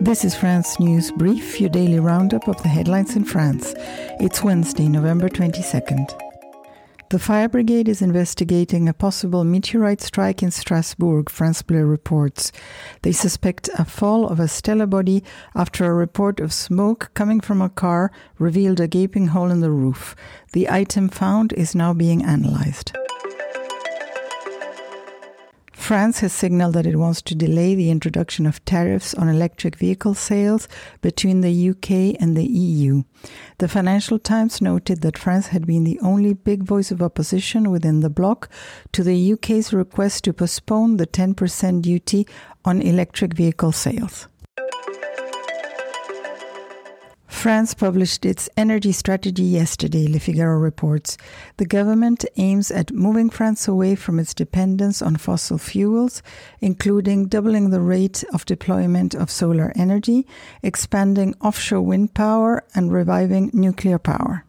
This is France News Brief, your daily roundup of the headlines in France. It's Wednesday, November 22nd. The fire brigade is investigating a possible meteorite strike in Strasbourg, France Bleu reports. They suspect a fall of a stellar body after a report of smoke coming from a car revealed a gaping hole in the roof. The item found is now being analyzed. France has signaled that it wants to delay the introduction of tariffs on electric vehicle sales between the UK and the EU. The Financial Times noted that France had been the only big voice of opposition within the bloc to the UK's request to postpone the 10% duty on electric vehicle sales. France published its energy strategy yesterday, Le Figaro reports. The government aims at moving France away from its dependence on fossil fuels, including doubling the rate of deployment of solar energy, expanding offshore wind power, and reviving nuclear power.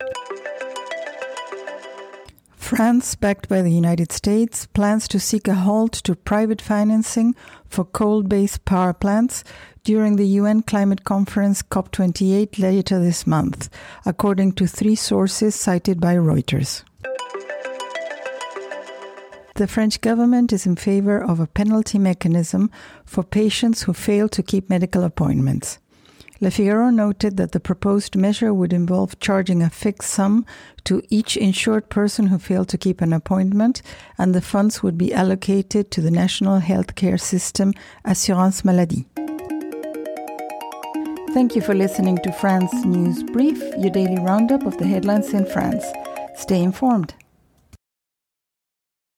France, backed by the United States, plans to seek a halt to private financing for coal based power plants during the UN climate conference COP28 later this month, according to three sources cited by Reuters. The French government is in favor of a penalty mechanism for patients who fail to keep medical appointments. Le Figaro noted that the proposed measure would involve charging a fixed sum to each insured person who failed to keep an appointment, and the funds would be allocated to the national healthcare system Assurance Maladie. Thank you for listening to France News Brief, your daily roundup of the headlines in France. Stay informed.